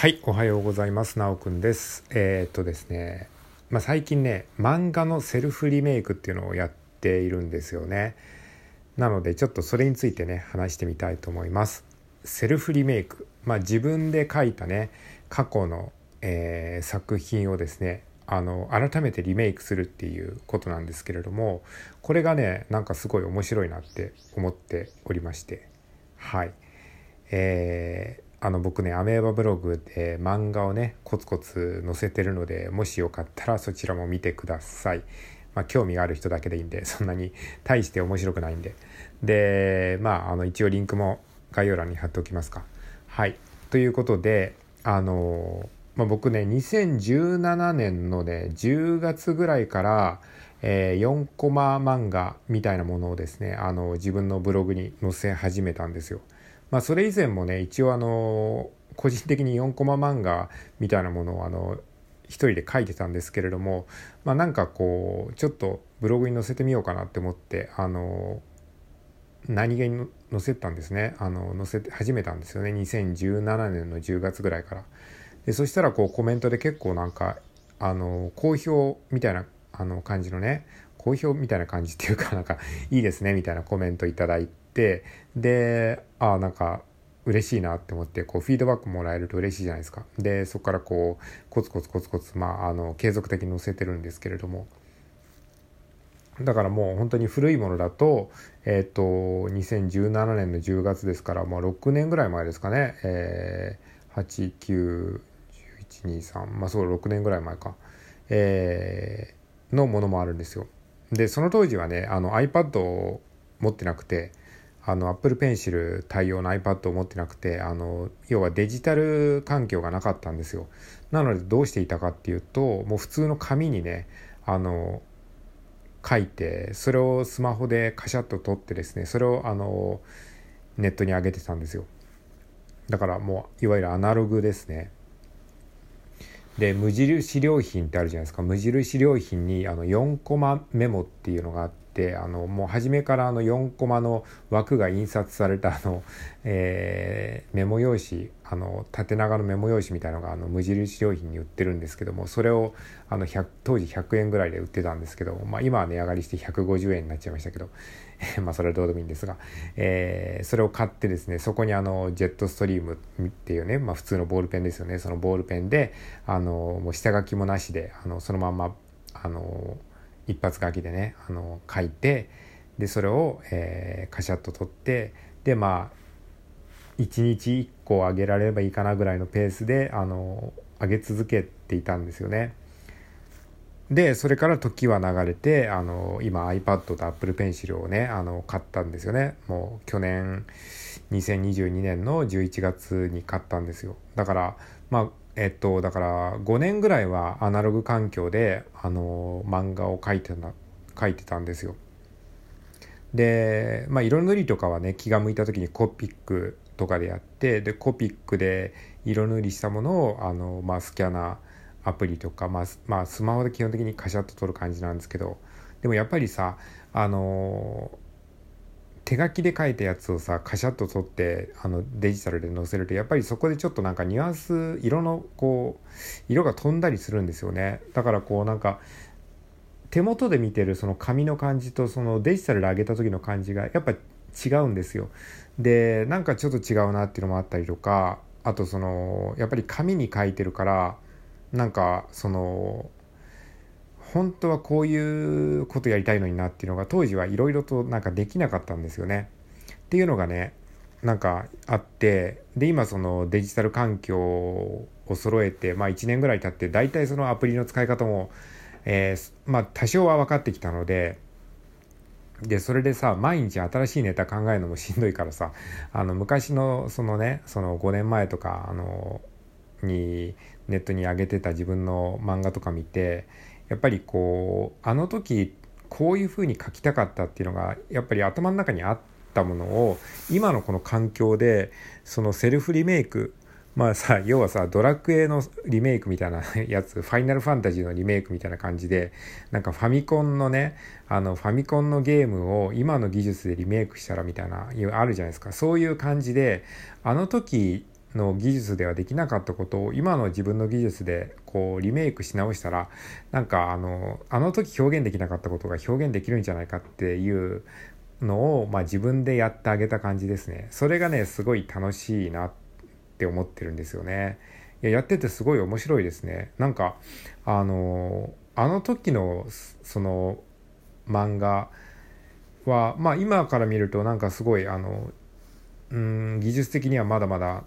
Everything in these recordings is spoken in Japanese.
はい、おはようございます。なおくんです。えー、っとですね、まあ、最近ね、漫画のセルフリメイクっていうのをやっているんですよね。なので、ちょっとそれについてね、話してみたいと思います。セルフリメイク。まあ、自分で書いたね、過去の、えー作品をですね、あの改めてリメイクするっていうことなんですけれどもこれがねなんかすごい面白いなって思っておりましてはいえーあの僕ねアメーバブログで漫画をねコツコツ載せてるのでもしよかったらそちらも見てください。まあ、興味がある人だけでいいんでそんなに大して面白くないんででまああの一応リンクも概要欄に貼っておきますか。はいということであのまあ、僕ね2017年のね10月ぐらいから、えー4コマ漫画みたいなものをですねあの自分のブログに載せ始めたんですよ。まあ、それ以前もね一応あの個人的に4コマ漫画みたいなものをあの一人で書いてたんですけれども、まあ、なんかこうちょっとブログに載せてみようかなって思ってあの何気に載せたんですねあの載せて始めたんですよね2017年の10月ぐらいから。でそしたらこうコメントで結構なんかあの好評みたいなあの感じのね好評みたいな感じっていうかなんかいいですねみたいなコメントいただいてであなんか嬉しいなって思ってこうフィードバックもらえると嬉しいじゃないですか。でそこからこうコツコツコツコツまああの継続的に載せてるんですけれども。だからもう本当に古いものだとえっ、と2017年の10月ですからもう6年ぐらい前ですかね。えー、891123まあそう6年ぐらい前か。えーのものもあるんですよ。でその当時はねあの iPad を持ってなくてあの Apple Pencil 対応の iPad を持ってなくてあの要はデジタル環境がなかったんですよ。なのでどうしていたかっていうともう普通の紙にねあの書いてそれをスマホでカシャッと撮ってですねそれをあのネットに上げてたんですよ。だからもういわゆるアナログですね。で無印良品ってあるじゃないですか。無印良品にあの4コマメモっていうのがあってあのもう初めからあの4コマの枠が印刷されたあの、えーメモ用紙あの縦長のメモ用紙みたいなのがあの無印良品に売ってるんですけどもそれをあの当時100円ぐらいで売ってたんですけど、まあ、今は値上がりして150円になっちゃいましたけど まあそれはどうでもいいんですが、えーそれを買ってですねそこにあのジェットストリームっていうね、まあ、普通のボールペンですよね。そのボールペンであのもう下書きもなしであのそのまんまあの一発書きでねあの書いてでそれを、えーカシャッと取ってでまあ1日1個上げられればいいかなぐらいのペースであの上げ続けていたんですよね。でそれから時は流れてあの今 iPad と Apple Pencil をねあの買ったんですよねもう去年2022年の11月に買ったんですよだからまあえっとだから5年ぐらいはアナログ環境であの漫画を描いてた描いてたんですよ。で、まあ、色塗りとかはね気が向いた時にコピックとかでやってでコピックで色塗りしたものをあの、まあ、スキャナーアプリとか、まあ、まあスマホで基本的にカシャッと撮る感じなんですけどでもやっぱりさあの手書きで書いたやつをさカシャッと撮ってあのデジタルで載せるとやっぱりそこでちょっとなんかニュアンス色のこう色が飛んだりするんですよね。だからこうなんか手元で見てるその紙の感じとそのデジタルで上げた時の感じがやっぱ違うんですよ。でなんかちょっと違うなっていうのもあったりとかあとそのやっぱり紙に書いてるからなんかその本当はこういうことやりたいのになっていうのが当時はいろいろとなんかできなかったんですよね。っていうのがねなんかあってで今そのデジタル環境を揃えてまあ1年ぐらい経って大体そのアプリの使い方も、えーまあ多少は分かってきたのででそれでさ毎日新しいネタ考えるのもしんどいからさあの昔のそのねその5年前とかあのにネットに上げてた自分の漫画とか見てやっぱりこうあの時こういう風に書きたかったっていうのがやっぱり頭の中にあったものを今のこの環境でそのセルフリメイクまあさ要はさドラクエのリメイクみたいなやつファイナルファンタジーのリメイクみたいな感じでなんかファミコンのねあのファミコンのゲームを今の技術でリメイクしたらみたいなあるじゃないですか。そういう感じであの時の技術ではできなかったことを今の自分の技術でこうリメイクし直したらなんかあのあの時表現できなかったことが表現できるんじゃないかっていうのを、まあ、自分でやってあげた感じですね。それがねすごい楽しいなって思ってるんですよね。いややっててすごい面白いですね。なんかあのあの時のその漫画はまあ今から見るとなんかすごいあのうん技術的にはまだまだ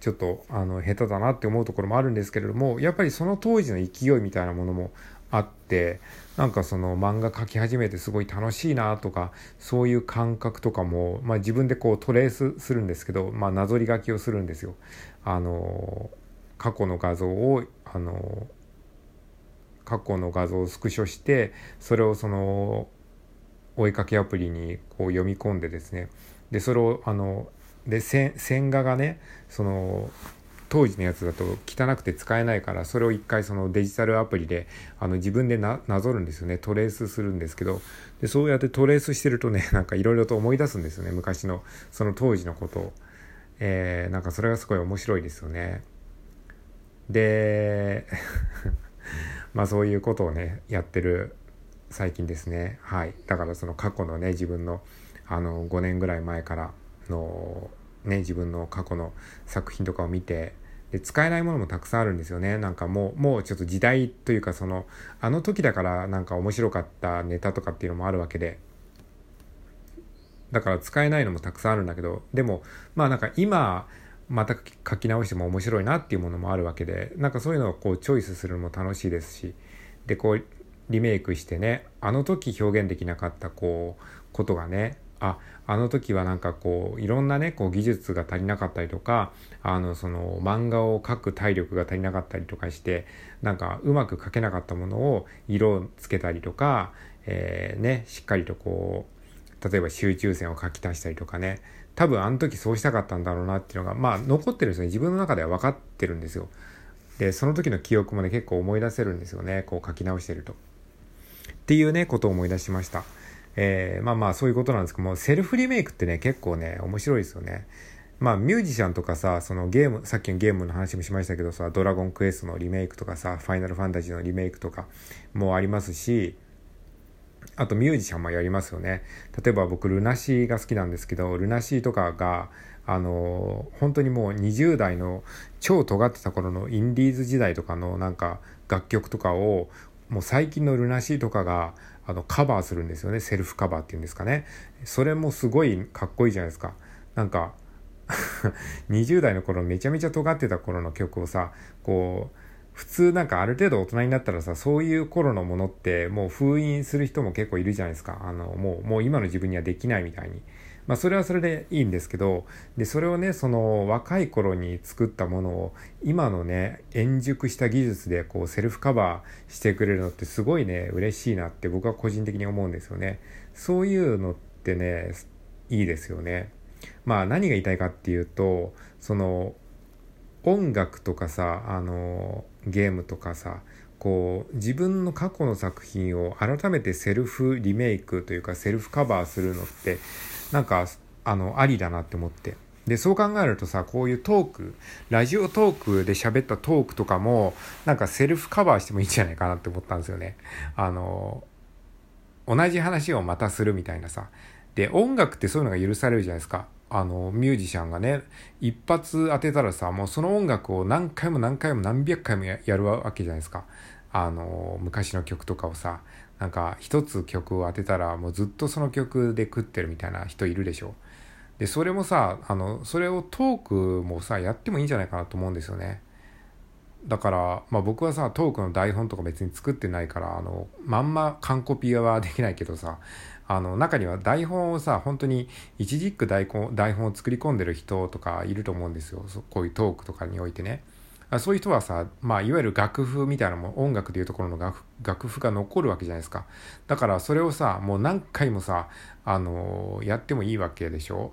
ちょっとあの下手だなって思うところもあるんですけれどもやっぱりその当時の勢いみたいなものもあってなんかその漫画描き始めてすごい楽しいなとかそういう感覚とかも、まあ、自分でこうトレースするんですけど、まあ、なぞり書きをするんですよ。あの過去の画像をあの過去の画像をスクショしてそれをその追いかけアプリにこう読み込んでですねでそれをあので線画がねその当時のやつだと汚くて使えないからそれを一回そのデジタルアプリであの自分でなぞるんですよね。トレースするんですけど。でそうやってトレースしてるとね なんかいろいろと思い出すんですよね。昔のその当時のこと。を、えー、なんかそれがすごい面白いですよね。で まあそういうことをねやってる最近ですね。はい。だからその過去のね自分のあの5年ぐらい前からの、ね、自分の過去の作品とかを見てで使えないものもたくさんあるんですよね。なんかもうもうちょっと時代というかそのあの時だからなんか面白かったネタとかっていうのもあるわけで。だから使えないのもたくさんあるんだけどでもまあなんか今また書き直しても面白いなっていうものもあるわけでなんかそういうのをこうチョイスするのも楽しいですしでこうリメイクしてねあの時表現できなかったこうことがねああの時はなんかこういろんなねこう技術が足りなかったりとかあのその漫画を描く体力が足りなかったりとかしてなんかうまく描けなかったものを色をつけたりとか、えー、ねしっかりとこう例えば集中線を書き足したりとかね多分あの時そうしたかったんだろうなっていうのがまあ残ってるんですね自分の中では分かってるんですよ。でその時の記憶もね結構思い出せるんですよねこう書き直してると。っていうねことを思い出しました。えー、まあまあそういうことなんですけどもセルフリメイクってね結構ね面白いですよね。まあミュージシャンとかさそのゲームさっきのゲームの話もしましたけどさ「ドラゴンクエスト」のリメイクとかさ「ファイナルファンタジー」のリメイクとかもありますしあとミュージシャンもやりますよね例えば僕ルナシーが好きなんですけどルナシーとかがあの本当にもう20代の超尖ってた頃のインディーズ時代とかのなんか楽曲とかをもう最近のルナシーとかがあのカバーするんですよね。セルフカバーっていうんですかね。それもすごいかっこいいじゃないですか。なんか 20代の頃めちゃめちゃ尖ってた頃の曲をさこう普通なんかある程度大人になったらさそういう頃のものってもう封印する人も結構いるじゃないですか。あのもうもう今の自分にはできないみたいに。まあそれはそれでいいんですけどでそれをねその若い頃に作ったものを今のね円熟した技術でこうセルフカバーしてくれるのってすごいね嬉しいなって僕は個人的に思うんですよね。そういうのってねいいですよね。まあ何が言いたいかっていうとその音楽とかさあのゲームとかさこう自分の過去の作品を改めてセルフリメイクというかセルフカバーするのってなんかあのありだなって思って。でそう考えるとさこういうトークラジオトークで喋ったトークとかもなんかセルフカバーしてもいいんじゃないかなって思ったんですよね。あの同じ話をまたするみたいなさ。で音楽ってそういうのが許されるじゃないですか。あのミュージシャンがね一発当てたらさもうその音楽を何回も何回も何百回もやるわけじゃないですか。あの昔の曲とかをさ。なんか一つ曲を当てたらもうずっとその曲で食ってるみたいな人いるでしょ。でそれもさあのそれをトークもさやってもいいんじゃないかなと思うんですよね。だから、まあ、僕はさトークの台本とか別に作ってないからあのまんま完コピはできないけどさあの中には台本をさ本当に一軸台本台本を作り込んでる人とかいると思うんですよ。こういうトークとかにおいてね。そういう人はさ、まあ、いわゆる楽譜みたいなも音楽でいうところの楽楽譜が残るわけじゃないですか。だからそれをさもう何回もさあのやってもいいわけでしょ？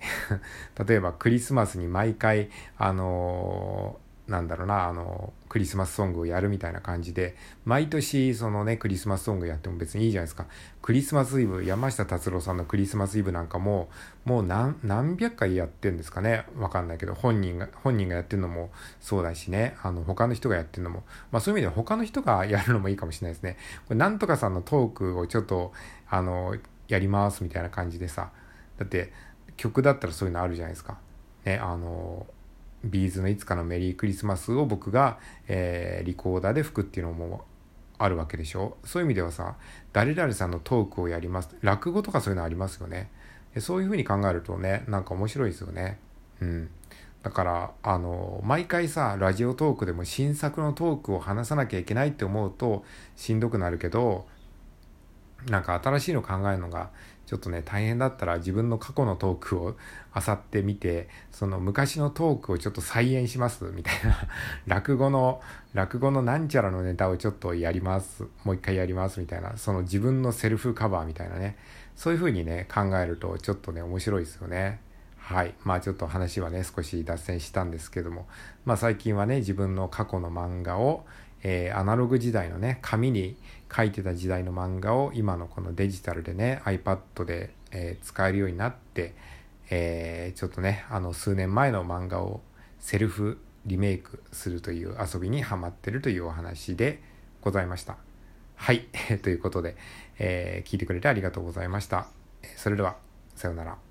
例えばクリスマスに毎回あのなんだろうなあのクリスマスソングをやるみたいな感じで毎年そのねクリスマスソングやっても別にいいじゃないですか。クリスマスイブ山下達郎さんのクリスマスイブなんかももう何百回やってんですかね。わかんないけど本人が本人がやってるのもそうだしね。あの他の人がやってるのも。まあそういう意味では他の人がやるのもいいかもしれないですね。これなんとかさんのトークをちょっとあのやりますみたいな感じでさ。だって曲だったらそういうのあるじゃないですか。ねあのビーズのいつかのメリークリスマスを僕が、えー、リコーダーで吹くっていうのもあるわけでしょ？そういう意味ではさ誰々さんのトークをやります。落語とかそういうのありますよね。そういうふうに考えるとねなんか面白いですよね。うん。だからあの毎回さラジオトークでも新作のトークを話さなきゃいけないって思うとしんどくなるけどなんか新しいの考えるのがちょっとね大変だったら自分の過去のトークを漁ってみてその昔のトークをちょっと再現しますみたいな 落語の落語のなんちゃらのネタをちょっとやりますもう一回やりますみたいなその自分のセルフカバーみたいなねそういう風にね考えるとちょっとね面白いですよね。はいまあちょっと話はね少し脱線したんですけどもまあ最近はね自分の過去の漫画を、えー、アナログ時代のね紙に書いてた時代の漫画を今のこのデジタルでね iPad で、えー、使えるようになって、えー、ちょっとねあの数年前の漫画をセルフリメイクするという遊びにハマってるというお話でございました。はい。ということで、えー、聞いてくれてありがとうございました。それでは、さようなら。